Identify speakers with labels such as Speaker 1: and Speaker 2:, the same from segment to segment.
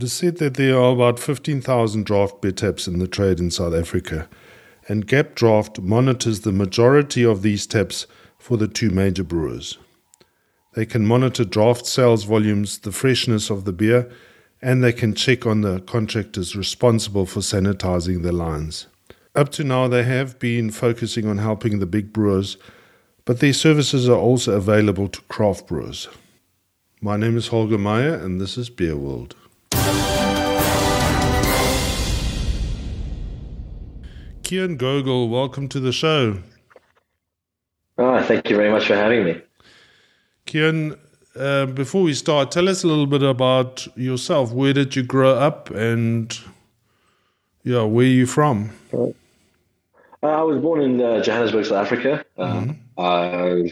Speaker 1: It is said that there are about 15,000 draft beer taps in the trade in South Africa, and Gap Draught monitors the majority of these taps for the two major brewers. They can monitor draft sales volumes, the freshness of the beer, and they can check on the contractors responsible for sanitizing the lines. Up to now, they have been focusing on helping the big brewers, but their services are also available to craft brewers. My name is Holger Meyer, and this is Beer World. Kian Gogol, welcome to the show.
Speaker 2: Oh, thank you very much for having me.
Speaker 1: Kian, uh, before we start, tell us a little bit about yourself. Where did you grow up, and yeah, where are you from?
Speaker 2: Uh, I was born in uh, Johannesburg, South Africa. Mm-hmm. Uh,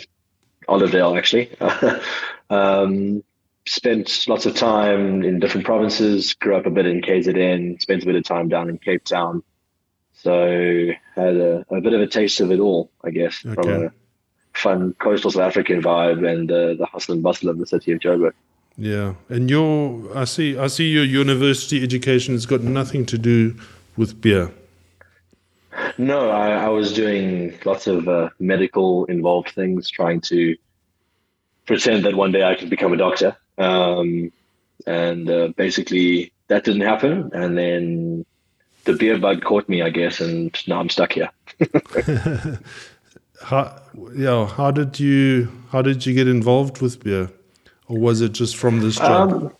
Speaker 2: Olivedale, actually. um, spent lots of time in different provinces. Grew up a bit in KZN. Spent a bit of time down in Cape Town. So had a, a bit of a taste of it all, I guess, okay. from a fun coastal South African vibe and uh, the hustle and bustle of the city of Joburg.
Speaker 1: Yeah, and your I see I see your university education has got nothing to do with beer.
Speaker 2: No, I, I was doing lots of uh, medical involved things, trying to pretend that one day I could become a doctor. Um, and uh, basically, that didn't happen. And then the beer bug caught me, I guess, and now I'm stuck here.
Speaker 1: how, yeah, how did you how did you get involved with beer, or was it just from this job? Um,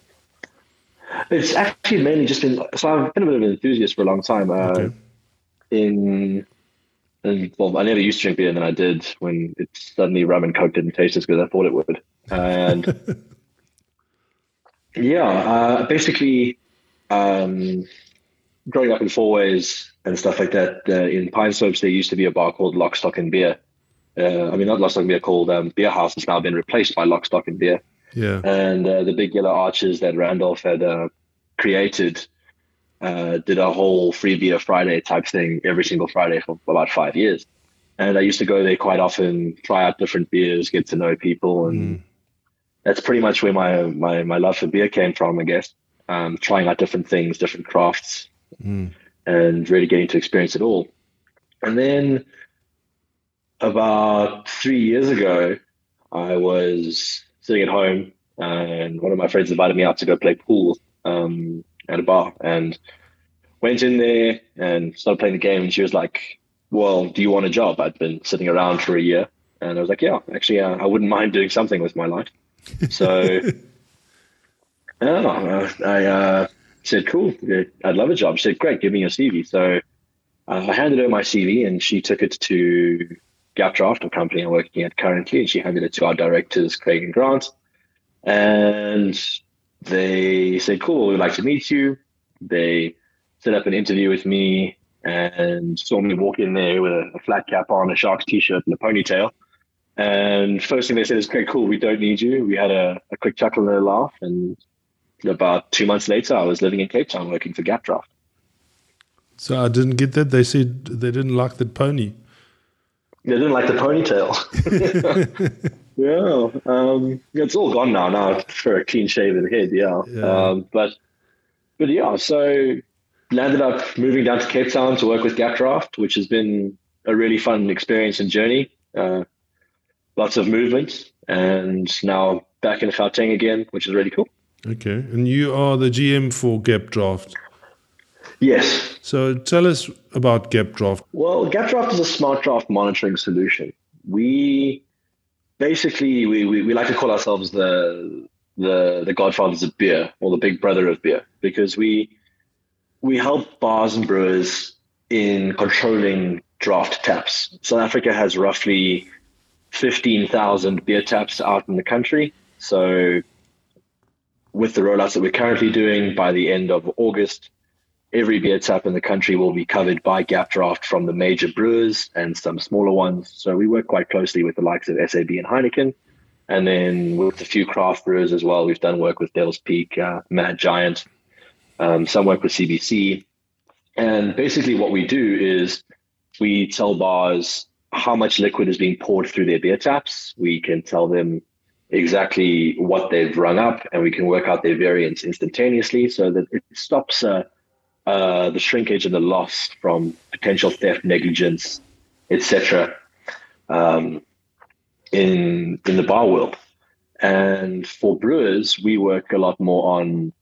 Speaker 2: it's actually mainly just been so I've been a bit of an enthusiast for a long time. Uh, okay. In and well, I never used to drink beer, and then I did when it suddenly rum and coke didn't taste as good as I thought it would. And yeah, uh, basically, um, growing up in Fourways and stuff like that, uh, in Pine Slopes, there used to be a bar called Lock, Stock and Beer. Uh, I mean, not Lock, Stock and Beer, called um, Beer House has now been replaced by Lock, Stock and Beer.
Speaker 1: Yeah.
Speaker 2: And uh, the big yellow arches that Randolph had uh, created uh, did a whole free beer Friday type thing every single Friday for about five years. And I used to go there quite often, try out different beers, get to know people, and mm. that's pretty much where my, my my love for beer came from, I guess. Um, trying out different things, different crafts, mm. and really getting to experience it all. And then about three years ago, I was sitting at home and one of my friends invited me out to go play pool um, at a bar and went in there and started playing the game. And she was like, well, do you want a job? I'd been sitting around for a year. And I was like, yeah, actually, uh, I wouldn't mind doing something with my life. So yeah, I uh, said, cool, I'd love a job. She said, great, give me your CV. So uh, I handed her my CV and she took it to Gap Draught, a company I'm working at currently, and she handed it to our directors, Craig and Grant. And they said, cool, we'd like to meet you. They set up an interview with me and saw me walk in there with a, a flat cap on, a Sharks t-shirt and a ponytail. And first thing they said is, okay, cool, we don't need you. We had a, a quick chuckle and a laugh and about two months later, I was living in Cape Town working for Gap Draught.
Speaker 1: So I didn't get that. They said they didn't like the pony.
Speaker 2: They didn't like the ponytail. yeah, um, it's all gone now. Now for a clean shaven head, yeah. yeah. Um, but but yeah, so landed up moving down to Cape Town to work with Gap Draught, which has been a really fun experience and journey. Uh, lots of movement, and now back in Gauteng again, which is really cool.
Speaker 1: Okay, and you are the GM for Gap Draught.
Speaker 2: Yes.
Speaker 1: So tell us about Gap Draught.
Speaker 2: Well, Gap Draught is a smart draft monitoring solution. We basically we, we, we like to call ourselves the the the godfathers of beer or the big brother of beer because we we help bars and brewers in controlling draft taps. South Africa has roughly 15,000 beer taps out in the country. So with the rollouts that we're currently doing by the end of August, every beer tap in the country will be covered by Gap Draught from the major brewers and some smaller ones. So we work quite closely with the likes of SAB and Heineken. And then with a few craft brewers as well, we've done work with Devil's Peak, uh, Mad Giant, um, some work with CBC. And basically, what we do is we tell bars how much liquid is being poured through their beer taps. We can tell them exactly what they've rung up, and we can work out their variance instantaneously, so that it stops uh, uh, the shrinkage and the loss from potential theft, negligence, etc. Um, in in the bar world. And for brewers, we work a lot more on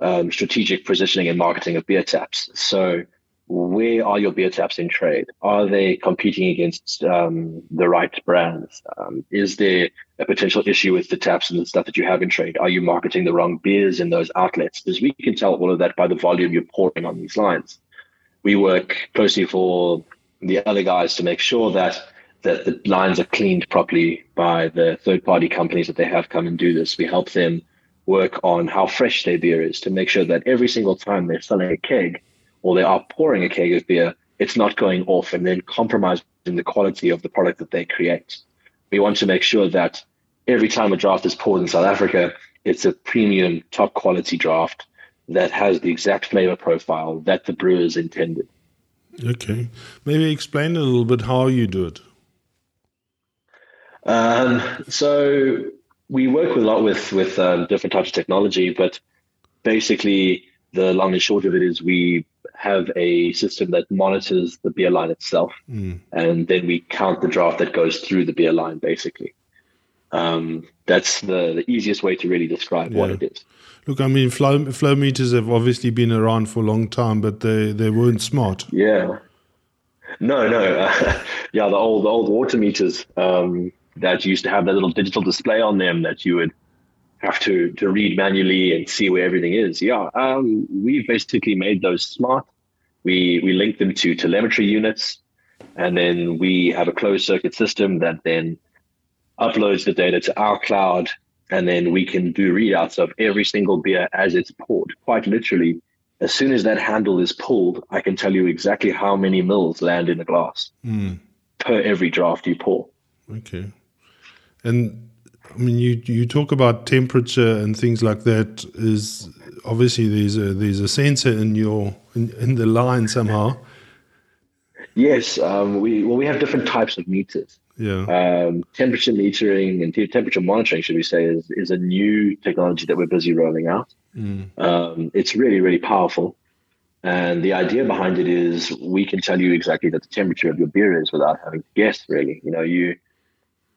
Speaker 2: um, strategic positioning and marketing of beer taps. So where are your beer taps in trade? Are they competing against um, the right brands? Um, is there a potential issue with the taps and the stuff that you have in trade? Are you marketing the wrong beers in those outlets? Because we can tell all of that by the volume you're pouring on these lines. We work closely for the other guys to make sure that that the lines are cleaned properly by the third party companies that they have come and do this. We help them work on how fresh their beer is to make sure that every single time they're selling a keg, or they are pouring a keg of beer, it's not going off and then compromising the quality of the product that they create. We want to make sure that every time a draft is poured in South Africa, it's a premium, top quality draft that has the exact flavor profile that the brewers intended.
Speaker 1: Okay. Maybe explain a little bit how you do it.
Speaker 2: Um, so we work a lot with with um, different types of technology, but basically the long and short of it is we have a system that monitors the beer line itself, mm. and then we count the draft that goes through the beer line. Basically, um, that's the the easiest way to really describe yeah. what it is.
Speaker 1: Look, I mean, flow, flow meters have obviously been around for a long time, but they, they weren't smart.
Speaker 2: Yeah. No, no. Uh, yeah, the old the old water meters um, that used to have that little digital display on them that you would have to to read manually and see where everything is. Yeah, um, we've basically made those smart. We we link them to telemetry units, and then we have a closed circuit system that then uploads the data to our cloud, and then we can do readouts of every single beer as it's poured. Quite literally, as soon as that handle is pulled, I can tell you exactly how many mils land in a glass mm. per every draft you pour.
Speaker 1: Okay, and I mean, you you talk about temperature and things like that. Is obviously there's a there's a sensor in your in, in the line somehow.
Speaker 2: Yes, um, we well we have different types of meters.
Speaker 1: Yeah.
Speaker 2: Um, temperature metering and temperature monitoring, should we say, is is a new technology that we're busy rolling out. Mm. Um, it's really really powerful, and the idea behind it is we can tell you exactly that the temperature of your beer is without having to guess. Really, you know, you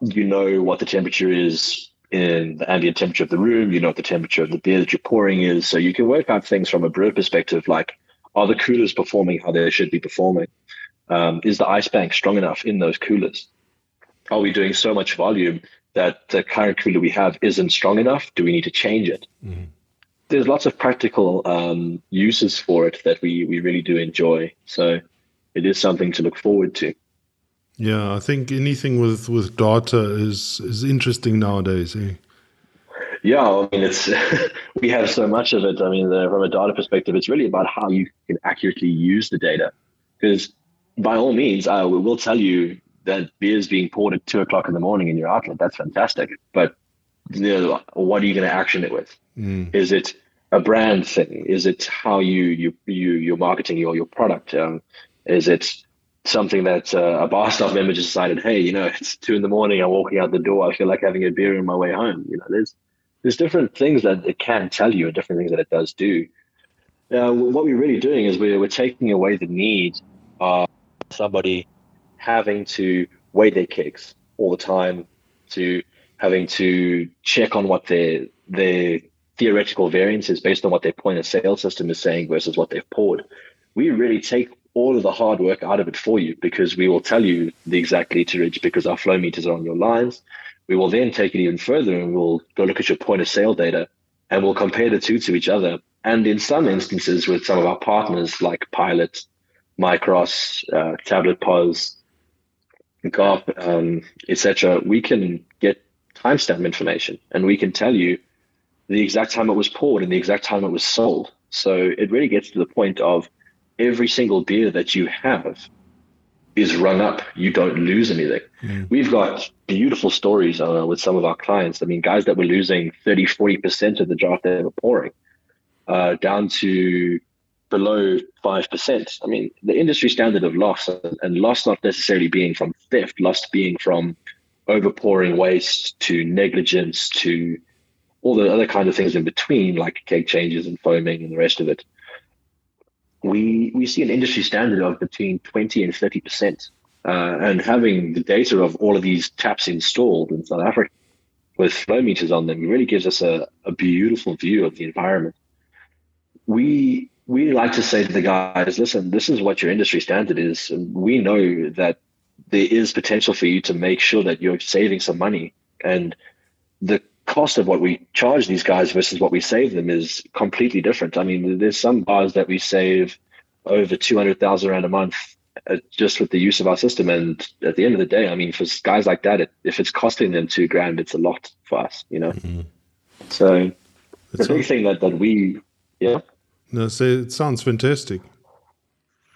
Speaker 2: you know what the temperature is in the ambient temperature of the room, you know what the temperature of the beer that you're pouring is. So you can work out things from a brewer perspective like are the coolers performing how they should be performing? Um, is the ice bank strong enough in those coolers? Are we doing so much volume that the current cooler we have isn't strong enough? Do we need to change it? Mm-hmm. There's lots of practical um, uses for it that we, we really do enjoy. So it is something to look forward to.
Speaker 1: Yeah, I think anything with with data is is interesting nowadays. Eh?
Speaker 2: Yeah, I mean, it's we have so much of it. I mean, the, from a data perspective, it's really about how you can accurately use the data. Because by all means, I will tell you that beer is being poured at two o'clock in the morning in your outlet. That's fantastic. But you know, what are you going to action it with? Mm. Is it a brand thing? Is it how you you you you're marketing your your product? Um, is it something that uh, a bar staff member just decided, hey, you know, it's two in the morning, I'm walking out the door, I feel like having a beer on my way home. You know, there's there's different things that it can tell you and different things that it does do. Now, what we're really doing is we're, we're taking away the need of somebody having to weigh their kegs all the time, to having to check on what their their theoretical variance is based on what their point of sale system is saying versus what they've poured. We really take all of the hard work out of it for you because we will tell you the exact literage because our flow meters are on your lines. We will then take it even further and we'll go look at your point of sale data and we'll compare the two to each other. And in some instances, with some of our partners like Pilot, Micros, uh, Tablet Pos, GOP, um, etc., we can get timestamp information and we can tell you the exact time it was poured and the exact time it was sold. So it really gets to the point of every single beer that you have is run up. You don't lose anything. Mm. We've got beautiful stories uh, with some of our clients. I mean, guys that were losing 30, 40% of the draft they were pouring uh, down to below 5%. I mean, the industry standard of loss and loss not necessarily being from theft, loss being from overpouring waste to negligence to all the other kind of things in between, like keg changes and foaming and the rest of it, we we see an industry standard of between 20 and 30 percent. Uh, and having the data of all of these taps installed in South Africa with flow meters on them really gives us a, a beautiful view of the environment. We we like to say to the guys, listen, this is what your industry standard is. And we know that there is potential for you to make sure that you're saving some money. And the cost of what we charge these guys versus what we save them is completely different. I mean, there's some bars that we save over 200,000 Rand a month uh, just with the use of our system. And at the end of the day, I mean, for guys like that, it, if it's costing them two grand, it's a lot for us, you know? Mm-hmm. So That's the big thing that, that we, yeah.
Speaker 1: No, so it sounds fantastic.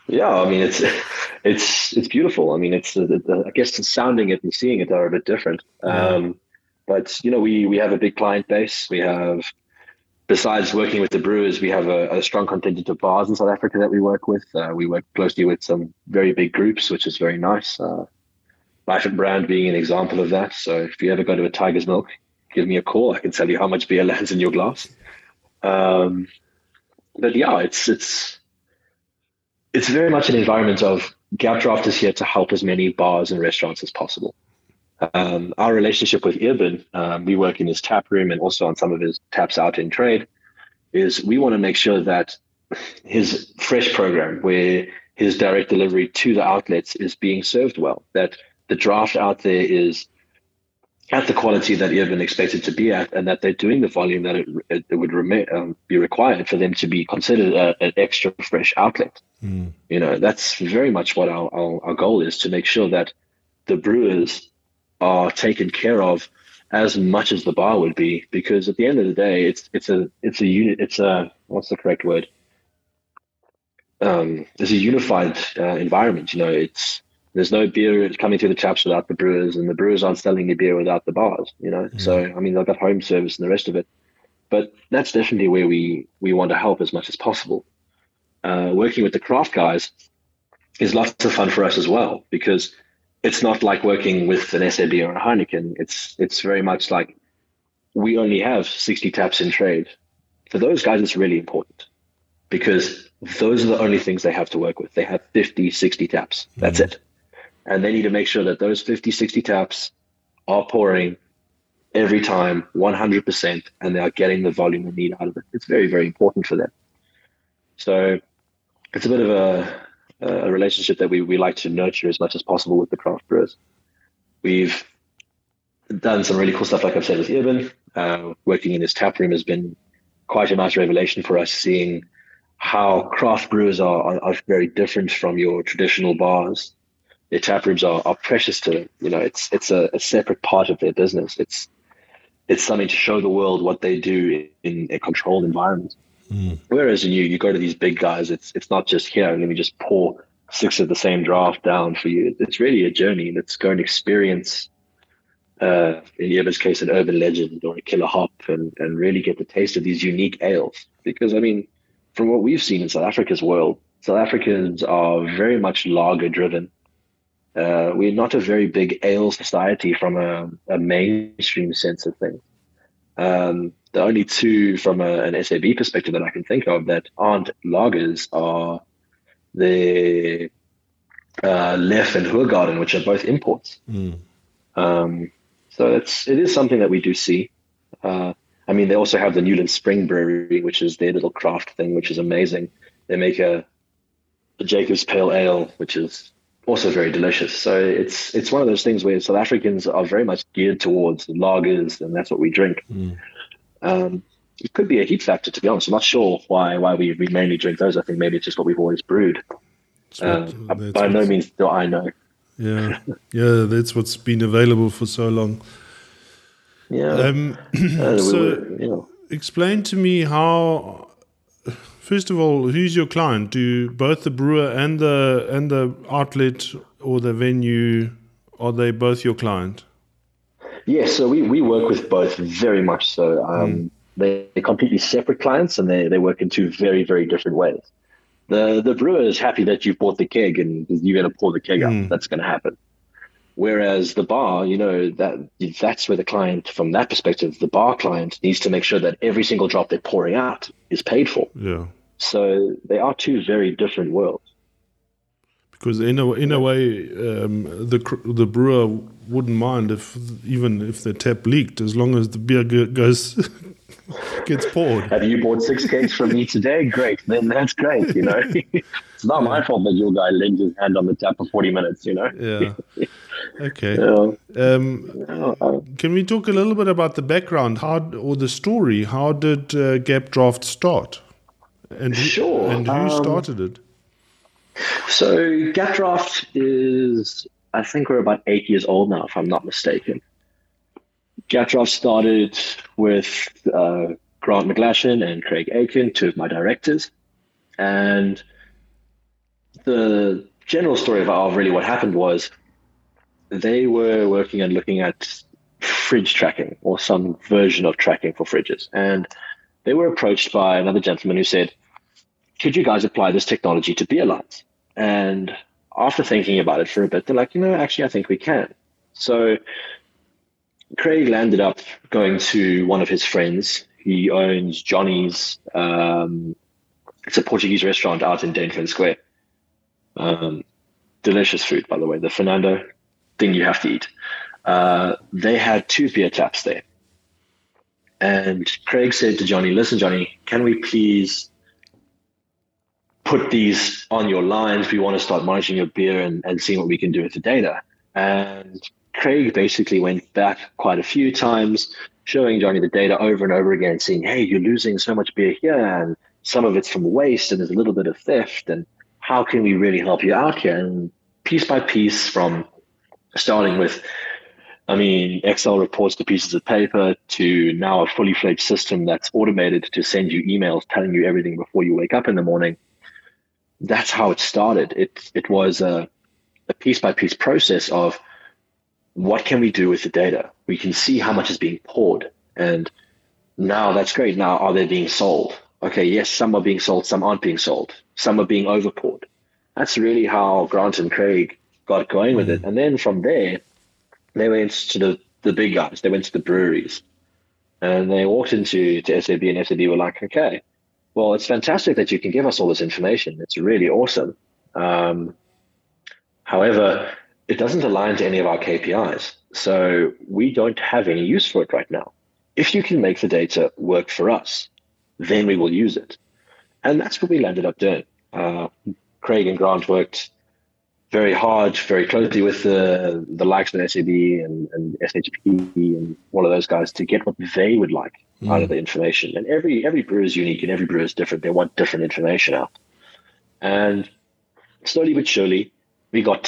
Speaker 2: Yeah, I mean it's it's it's beautiful. I mean it's I guess the sounding it and seeing it are a bit different. Um, but you know we we have a big client base. We have besides working with the brewers, we have a, a strong contingent of bars in South Africa that we work with. Uh, we work closely with some very big groups, which is very nice. Uh, Life and Brand being an example of that. So if you ever go to a Tiger's Milk, give me a call. I can tell you how much beer lands in your glass. Um, but yeah, it's it's it's very much an environment of Gap Draught is here to help as many bars and restaurants as possible. Um, our relationship with Eben, um, we work in his tap room and also on some of his taps out in trade, is we want to make sure that his fresh program, where his direct delivery to the outlets is being served well, that the draft out there is at the quality that Eben expected to be at, and that they're doing the volume that it, it, it would um, be required for them to be considered a, an extra fresh outlet. Mm. You know, that's very much what our, our, our goal is to make sure that the brewers are taken care of as much as the bar would be, because at the end of the day, it's it's a it's a unit it's a what's the correct word? Um, it's a unified uh, environment. You know, it's there's no beer coming through the taps without the brewers, and the brewers aren't selling the beer without the bars. You know, mm. so I mean they've got home service and the rest of it, but that's definitely where we we want to help as much as possible. Uh, working with the craft guys is lots of fun for us as well because it's not like working with an SAB or a Heineken. It's it's very much like we only have 60 taps in trade. For those guys, it's really important because those are the only things they have to work with. They have 50, 60 taps. That's mm. it and they need to make sure that those 50 60 taps are pouring every time 100% and they are getting the volume they need out of it it's very very important for them so it's a bit of a, a relationship that we, we like to nurture as much as possible with the craft brewers we've done some really cool stuff like i've said with Eben. Uh, working in this tap room has been quite a nice revelation for us seeing how craft brewers are, are, are very different from your traditional bars their tap rooms are, are precious to them. You know, it's it's a, a, separate part of their business. It's it's something to show the world what they do in a controlled environment. Mm. Whereas in you, you go to these big guys, it's it's not just here. Let me just pour six of the same draft down for you. It's really a journey that's going to experience. Uh, in Eben's case, an urban legend or a killer hop, and, and really get the taste of these unique ales. Because I mean, from what we've seen in South Africa's world, South Africans are very much lager driven. Uh, we're not a very big ale society from a, a mainstream sense of things. Um, the only two from a, an SAB perspective that I can think of that aren't lagers are the uh, Leffe and Hoegaarden, which are both imports. Mm. Um, so it's it is something that we do see. Uh, I mean, they also have the Newlands Spring Brewery, which is their little craft thing, which is amazing. They make a, a Jacob's Pale Ale, which is also very delicious. So it's it's one of those things where South Africans are very much geared towards lagers, and that's what we drink. Mm. Um, it could be a heat factor, to be honest. I'm not sure why why we, we mainly drink those. I think maybe it's just what we've always brewed. Uh, by no means do I know.
Speaker 1: Yeah, yeah, that's what's been available for so long.
Speaker 2: Yeah. Um, uh,
Speaker 1: so, we were, explain to me how First of all, who's your client? Do both the brewer and the and the outlet or the venue are they both your client?
Speaker 2: Yes, yeah, so we, we work with both very much so. Um, mm. they, are completely separate clients and they, they work in two very, very different ways. The the brewer is happy that you've bought the keg and you're going to pour the keg mm. up. That's going to happen. Whereas the bar, you know, that that's where the client, from that perspective, the bar client needs to make sure that every single drop they're pouring out is paid for.
Speaker 1: Yeah.
Speaker 2: So they are two very different worlds.
Speaker 1: Because in a in a way, um, the the brewer wouldn't mind if even if the tap leaked, as long as the beer goes gets poured.
Speaker 2: Have you bought six cakes from me today? Great, then that's great. You know, it's not my fault that your guy legs his hand on the tap for forty minutes. You know.
Speaker 1: Yeah. Okay. Yeah. Um, can we talk a little bit about the background, how or the story? How did uh, Gap Draught start?
Speaker 2: And who, sure.
Speaker 1: And who um, started it?
Speaker 2: So Gap Draught is, I think we're about eight years old now, if I'm not mistaken. Gap Draught started with uh, Grant McGlashan and Craig Aiken, two of my directors. And the general story of really what happened was they were working and looking at fridge tracking or some version of tracking for fridges. And they were approached by another gentleman who said, could you guys apply this technology to beer lines? And after thinking about it for a bit, they're like, you know, actually, I think we can. So Craig landed up going to one of his friends. He owns Johnny's. Um, it's a Portuguese restaurant out in Dainfern Square. Um, delicious food, by the way. The Fernando thing you have to eat. Uh, they had two beer taps there. And Craig said to Johnny, listen, Johnny, can we please put these on your lines. We want to start monitoring your beer and, and seeing what we can do with the data. And Craig basically went back quite a few times, showing Johnny the data over and over again, saying, hey, you're losing so much beer here, and some of it's from waste, and there's a little bit of theft, and how can we really help you out here? And piece by piece, from starting with I mean, Excel reports to pieces of paper to now a fully fledged system that's automated to send you emails telling you everything before you wake up in the morning that's how it started. It it was a, a piece by piece process of what can we do with the data? We can see how much is being poured, and now that's great. Now are they being sold? Okay, yes, some are being sold, some aren't being sold, some are being overpoured. That's really how Grant and Craig got going with it, mm. and then from there, they went to the the big guys. They went to the breweries, and they walked into to SAB, and SAB were like, okay well, it's fantastic that you can give us all this information. It's really awesome. Um, however, it doesn't align to any of our KPIs. So we don't have any use for it right now. If you can make the data work for us, then we will use it. And that's what we landed up doing. Uh, Craig and Grant worked very hard, very closely with the the likes of SAB and, and SHP and all of those guys to get what they would like mm. out of the information. And every every brewer is unique and every brewer is different. They want different information out. And slowly but surely, we got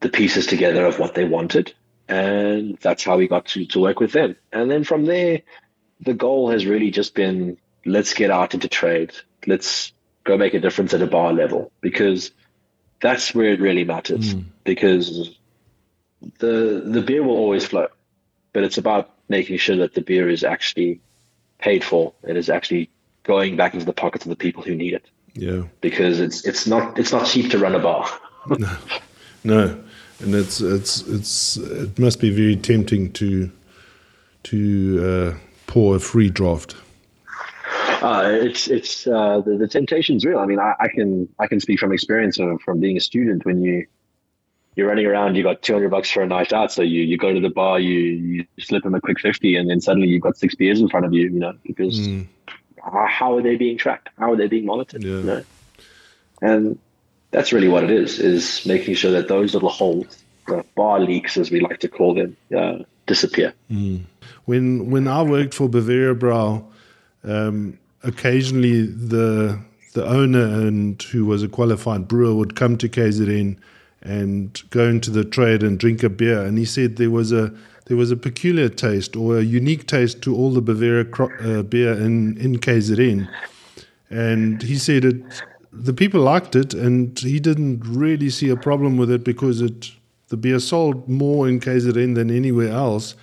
Speaker 2: the pieces together of what they wanted. And that's how we got to, to work with them. And then from there, the goal has really just been let's get out into trade. Let's go make a difference at a bar level because – that's where it really matters mm. because the the beer will always flow, but it's about making sure that the beer is actually paid for. It is actually going back into the pockets of the people who need it.
Speaker 1: Yeah,
Speaker 2: because it's it's not it's not cheap to run a bar.
Speaker 1: no, no, and it's it's it's it must be very tempting to to uh, pour a free draft
Speaker 2: uh, it's it's uh, the, the temptation's real. I mean, I, I, can I can speak from experience of, from being a student. When you you're running around, you got 200 bucks for a night out, so you, you go to the bar, you you slip them a quick 50, and then suddenly you've got six beers in front of you. You know, because mm. how are they being tracked? How are they being monitored? Yeah. You know? And that's really what it is: is making sure that those little holes, the bar leaks, as we like to call them, uh, disappear.
Speaker 1: Mm. When when I worked for Bavaria Brau. Um, occasionally the the owner and who was a qualified brewer would come to KZN and go into the trade and drink a beer. And he said there was a there was a peculiar taste or a unique taste to all the Bavaria uh, beer in in KZN. And he said it the people liked it, and he didn't really see a problem with it because it the beer sold more in KZN than anywhere else.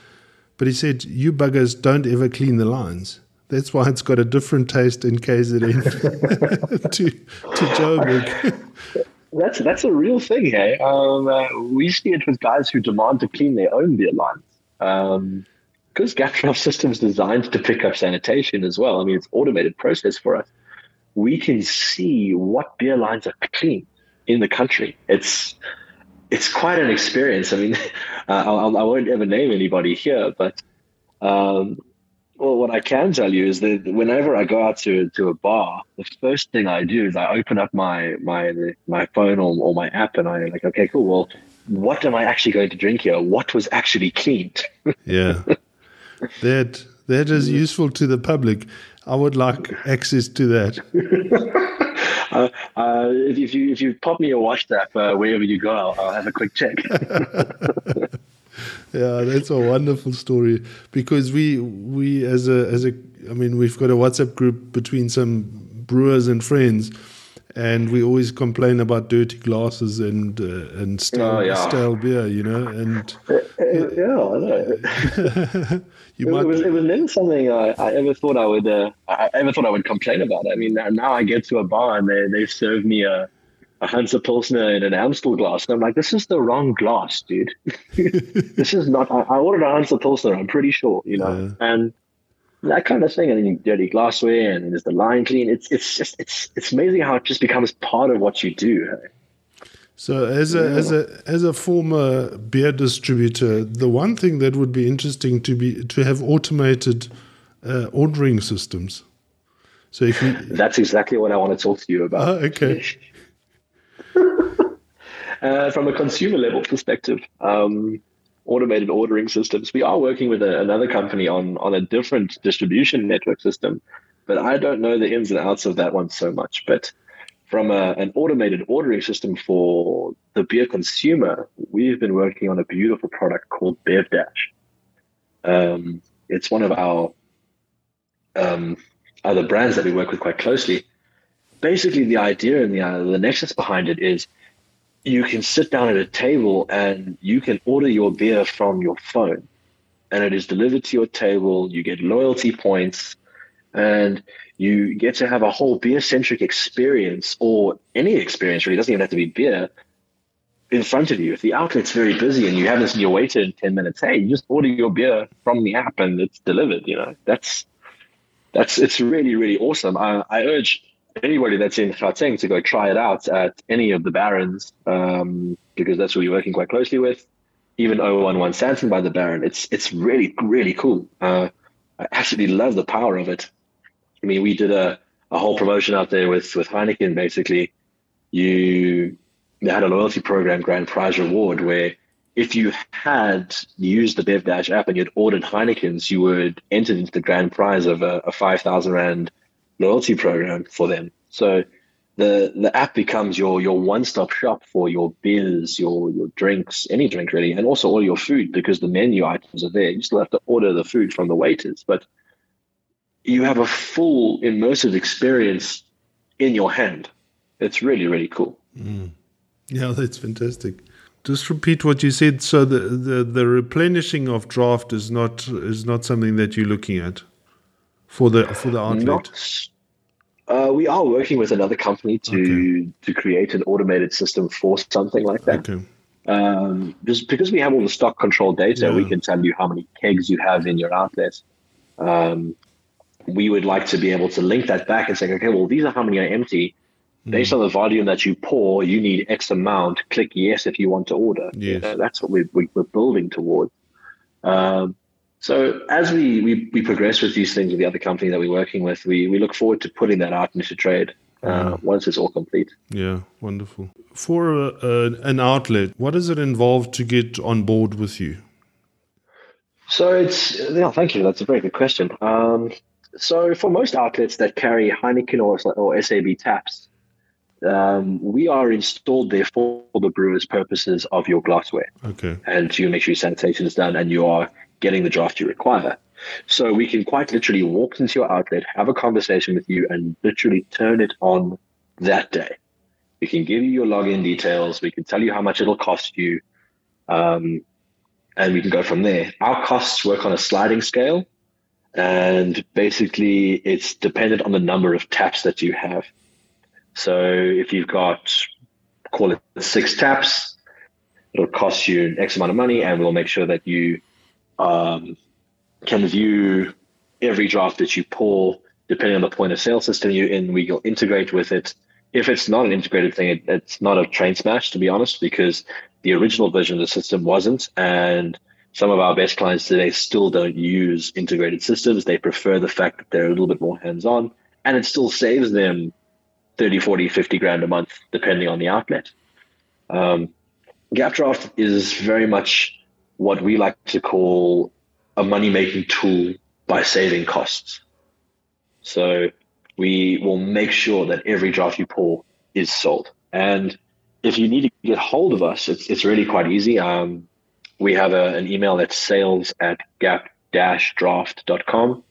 Speaker 1: But he said, "You buggers don't ever clean the lines." That's why it's got a different taste in KZN to, to Joburg.
Speaker 2: That's that's a real thing, hey. Um, uh, we see it with guys who demand to clean their own beer lines. Um, because Gap Draught System's designed to pick up sanitation as well. I mean, it's automated process for us. We can see what beer lines are clean in the country. It's it's quite an experience. I mean, uh, I, I, won't ever name anybody here, but um, well, what I can tell you is that whenever I go out to, to a bar, the first thing I do is I open up my my my phone or, or my app, and I'm like, okay, cool. Well, what am I actually going to drink here? What was actually cleaned?
Speaker 1: yeah, that that is useful to the public. I would like access to that.
Speaker 2: Uh, uh, if, you if you pop me a WhatsApp uh, wherever you go, I'll, I'll have a quick check.
Speaker 1: yeah, that's a wonderful story because we we as a as a I mean we've got a WhatsApp group between some brewers and friends, and we always complain about dirty glasses and uh, and stale, oh, yeah. stale beer, you know, and
Speaker 2: yeah, I know. you it, might... was, it was never something I, I ever thought I would uh, I ever thought I would complain about. I mean, now I get to a bar and they they serve me a a Hansa Pilsner in an Amstel glass, and I'm like, this is the wrong glass, dude. this is not. I, I, ordered a Hansa Pilsner. I'm pretty sure, you know, yeah. and that kind of thing. And then you dirty glassware, and there's the line clean. It's it's just it's it's amazing how it just becomes part of what you do. Hey?
Speaker 1: So, as a yeah. as a as a former beer distributor, the one thing that would be interesting to be to have automated uh, ordering systems. So, if you
Speaker 2: that's exactly what I want to talk to you about.
Speaker 1: Oh, okay.
Speaker 2: uh, from a consumer level perspective, um, automated ordering systems. We are working with a, another company on on a different distribution network system, but I don't know the ins and outs of that one so much. But from a, an automated ordering system for the beer consumer, we've been working on a beautiful product called BevDash. Um, it's one of our um, other brands that we work with quite closely. Basically, the idea and the, uh, the nexus behind it is you can sit down at a table and you can order your beer from your phone and it is delivered to your table. You get loyalty points and you get to have a whole beer centric experience or any experience really. It doesn't even have to be beer in front of you. If the outlet's very busy and you haven't seen your waiter in 10 minutes, hey, you just order your beer from the app and it's delivered. You know, that's, that's, it's really, really awesome. I, I urge anybody that's in Gauteng to go try it out at any of the Barons um, because that's who we're working quite closely with. Even 011 Sandton by the Baron. It's, it's really, really cool. Uh, I absolutely love the power of it. I mean, we did a, a whole promotion out there with, with Heineken. Basically, you they had a loyalty program, Grand Prize Reward, where if you had used the BevDash app and you'd ordered Heineken's, you would enter into the grand prize of a, a 5,000 Rand loyalty program for them. So the the app becomes your your one stop shop for your beers, your your drinks, any drink really, and also all your food because the menu items are there. You still have to order the food from the waiters, but you have a full immersive experience in your hand. It's really, really cool.
Speaker 1: Mm. Yeah, that's fantastic. Just repeat what you said. So the, the, the replenishing of draft is not is not something that you're looking at for the for the outlet. Not,
Speaker 2: uh, we are working with another company to okay. to create an automated system for something like that. Okay. Um, just because we have all the stock control data, yeah. we can tell you how many kegs you have in your outlet. Um, we would like to be able to link that back and say, okay, well, these are how many are empty. Based mm. on the volume that you pour, you need X amount. Click yes if you want to order. Yes. You know, that's what we're, we're building towards. Um, so as we, we, we progress with these things with the other company that we're working with, we, we look forward to putting that out into trade uh, once it's all complete.
Speaker 1: Yeah, wonderful. For a, a, an outlet, what does it involve to get on board with you?
Speaker 2: So it's yeah, thank you. That's a very good question. Um, so for most outlets that carry Heineken or, or SAB taps, um, we are installed there for the brewer's purposes of your glassware.
Speaker 1: Okay.
Speaker 2: And to make sure your sanitation is done and you are getting the draft you require. So we can quite literally walk into your outlet, have a conversation with you, and literally turn it on that day. We can give you your login details. We can tell you how much it'll cost you. Um, and we can go from there. Our costs work on a sliding scale. And basically, it's dependent on the number of taps that you have. So if you've got call it six taps. It'll cost you an X amount of money, and we'll make sure that you um, can view every draft that you pull, depending on the point of sale system you're in. We will integrate with it. If it's not an integrated thing, it, it's not a train smash, to be honest, because the original version of the system wasn't. And some of our best clients today still don't use integrated systems. They prefer the fact that they're a little bit more hands on, and it still saves them 30, 40, 50 grand a month, depending on the outlet. Um, GapDraught is very much what we like to call a money making tool by saving costs. So we will make sure that every draft you pull is sold. And if you need to get hold of us, it's, it's really quite easy. Um, we have a, an email that's sales at gap-draught.com,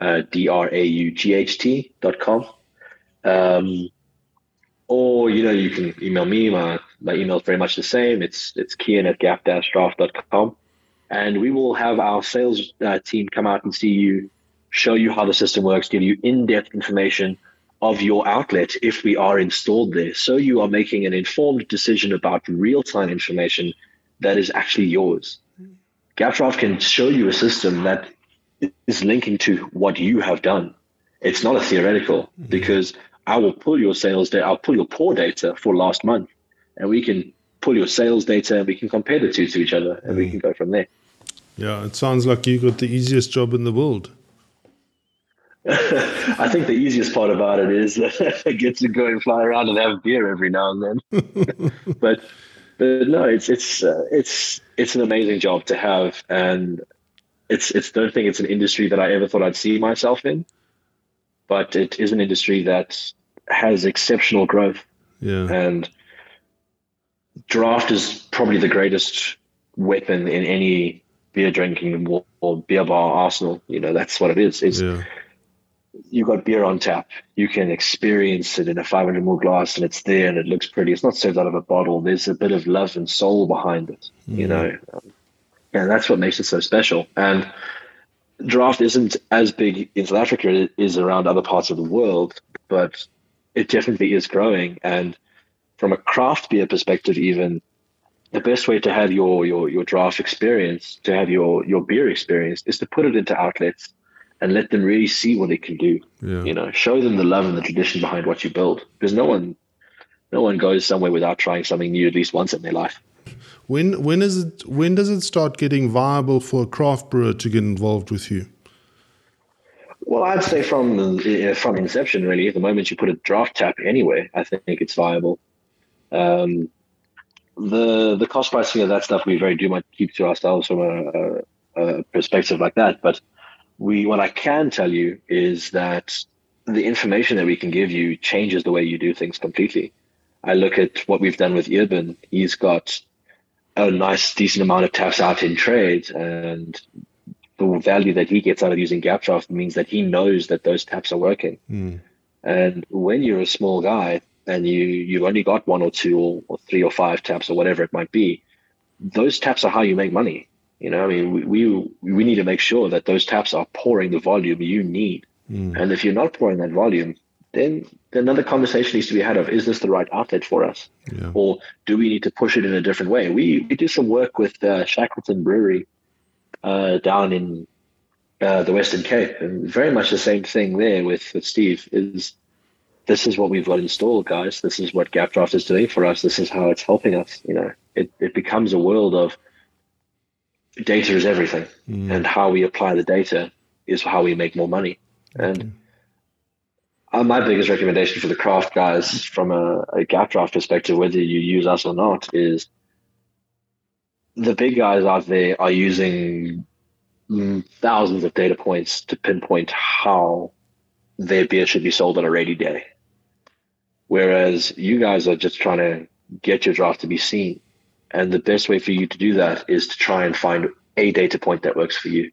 Speaker 2: uh, D-R-A-U-G-H-T.com. Um, or, you know, you can email me. My, my email is very much the same. It's, it's kian at gap-draught.com. And we will have our sales uh, team come out and see you, show you how the system works, give you in-depth information of your outlet if we are installed there. So you are making an informed decision about real-time information that is actually yours. GapDraught can show you a system that is linking to what you have done. It's not a theoretical mm-hmm. because I will pull your sales data, I'll pull your pour data for last month, and we can pull your sales data and we can compare the two to each other and mm. we can go from there.
Speaker 1: Yeah, it sounds like you got the easiest job in the world.
Speaker 2: I think the easiest part about it is it gets to go and fly around and have beer every now and then. but but no, it's it's uh, it's it's an amazing job to have, and it's it's don't think it's an industry that I ever thought I'd see myself in, but it is an industry that has exceptional growth.
Speaker 1: Yeah,
Speaker 2: and draft is probably the greatest weapon in any beer drinking or, or beer bar arsenal. You know, that's what it is. It's yeah you got beer on tap. You can experience it in a 500 ml glass, and it's there, and it looks pretty. It's not served out of a bottle. There's a bit of love and soul behind it, mm. you know, um, and that's what makes it so special. And draft isn't as big in South Africa as it is around other parts of the world, but it definitely is growing. And from a craft beer perspective, even the best way to have your your your draft experience, to have your your beer experience, is to put it into outlets and let them really see what it can do. Yeah. You know, show them the love and the tradition behind what you build. Because no one, no one goes somewhere without trying something new at least once in their life.
Speaker 1: When when is it when does it start getting viable for a craft brewer to get involved with you?
Speaker 2: Well, I'd say from from inception, really. The moment you put a draft tap anywhere, I think it's viable. Um, the the cost pricing of that stuff we very do much keep to ourselves from a, a, perspective like that, but we what I can tell you is that the information that we can give you changes the way you do things completely. I look at what we've done with Urban. He's got a nice, decent amount of taps out in trade, and the value that he gets out of using GapDraught means that he knows that those taps are working.
Speaker 1: Mm.
Speaker 2: And when you're a small guy and you you've only got one or two or, or three or five taps or whatever it might be, those taps are how you make money. You know, I mean, we, we, we need to make sure that those taps are pouring the volume you need.
Speaker 1: Mm.
Speaker 2: And if you're not pouring that volume, then another conversation needs to be had of is this the right outlet for us,
Speaker 1: yeah.
Speaker 2: or do we need to push it in a different way? We we do some work with uh, Shackleton Brewery uh, down in uh, the Western Cape, and very much the same thing there with, with Steve. Is this is what we've got installed, guys? This is what GapDraught is doing for us. This is how it's helping us. You know, it it becomes a world of data is everything, mm. and how we apply the data is how we make more money. And mm. uh, my biggest recommendation for the craft guys, from a, a GapDraught perspective, whether you use us or not, is the big guys out there are using thousands of data points to pinpoint how their beer should be sold on a rainy day. Whereas you guys are just trying to get your draft to be seen. And the best way for you to do that is to try and find a data point that works for you.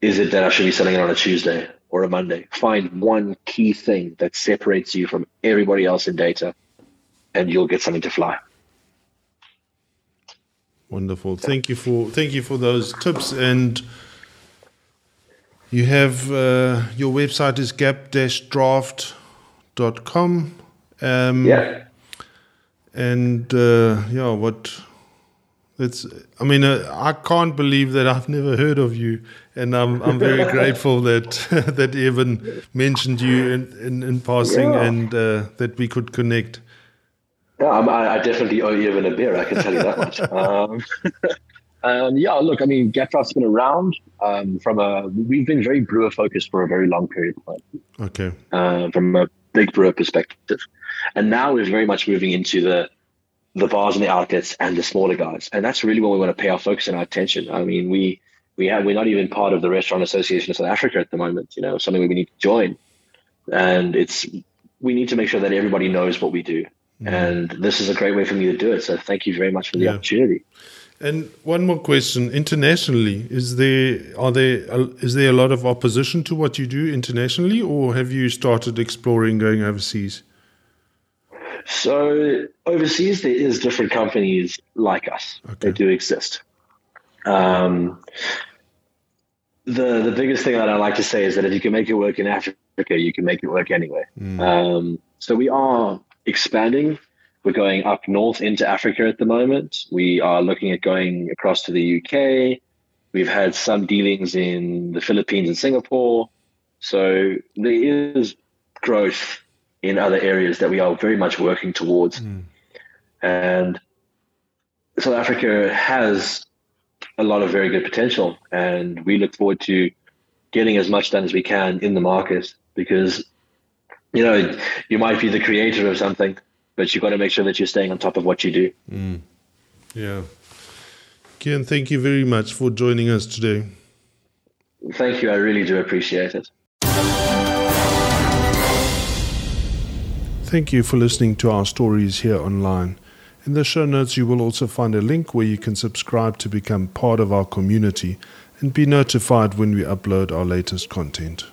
Speaker 2: Is it that I should be selling it on a Tuesday or a Monday? Find one key thing that separates you from everybody else in data, and you'll get something to fly.
Speaker 1: Wonderful. Thank you for thank you for those tips. And you have uh, your website is gap-draught.com.
Speaker 2: Um, yeah
Speaker 1: and uh, yeah, what it's. I mean, uh, I can't believe that I've never heard of you, and I'm I'm very grateful that that Evan mentioned you in in, in passing
Speaker 2: Yeah.
Speaker 1: and uh, that we could connect.
Speaker 2: Yeah, I'm, I, I definitely owe you even a beer. I can tell you that much. Um, um, yeah, look, I mean, Gap Draught's been around um, from a. We've been very brewer focused for a very long period of time,
Speaker 1: Okay.
Speaker 2: uh, from a big brewer perspective, and now we're very much moving into the the bars and the outlets and the smaller guys, and that's really where we want to pay our focus and our attention. I mean, we we have we're not even part of the Restaurant Association of South Africa at the moment. You know, something we need to join, and it's we need to make sure that everybody knows what we do. And this is a great way for me to do it. So thank you very much for the
Speaker 1: Yeah.
Speaker 2: opportunity.
Speaker 1: And one more question: internationally, is there are there is there a lot of opposition to what you do internationally, or have you started exploring going overseas?
Speaker 2: So overseas, there is different companies like us.
Speaker 1: Okay.
Speaker 2: They do exist. Um, the the biggest thing that I like to say is that if you can make it work in Africa, you can make it work anywhere. Um, so we are expanding. We're going up north into Africa at the moment. We are looking at going across to the UK. We've had some dealings in the Philippines and Singapore. So there is growth in other areas that we are very much working towards. Hmm. And South Africa has a lot of very good potential, and we look forward to getting as much done as we can in the market because you know you might be the creator of something, but you've got to make sure that you're staying on top of what you do. Mm.
Speaker 1: Yeah. Kian, thank you very much for joining us today.
Speaker 2: Thank you, I really do appreciate it.
Speaker 1: Thank you for listening to our stories here online. In the show notes, you will also find a link where you can subscribe to become part of our community and be notified when we upload our latest content.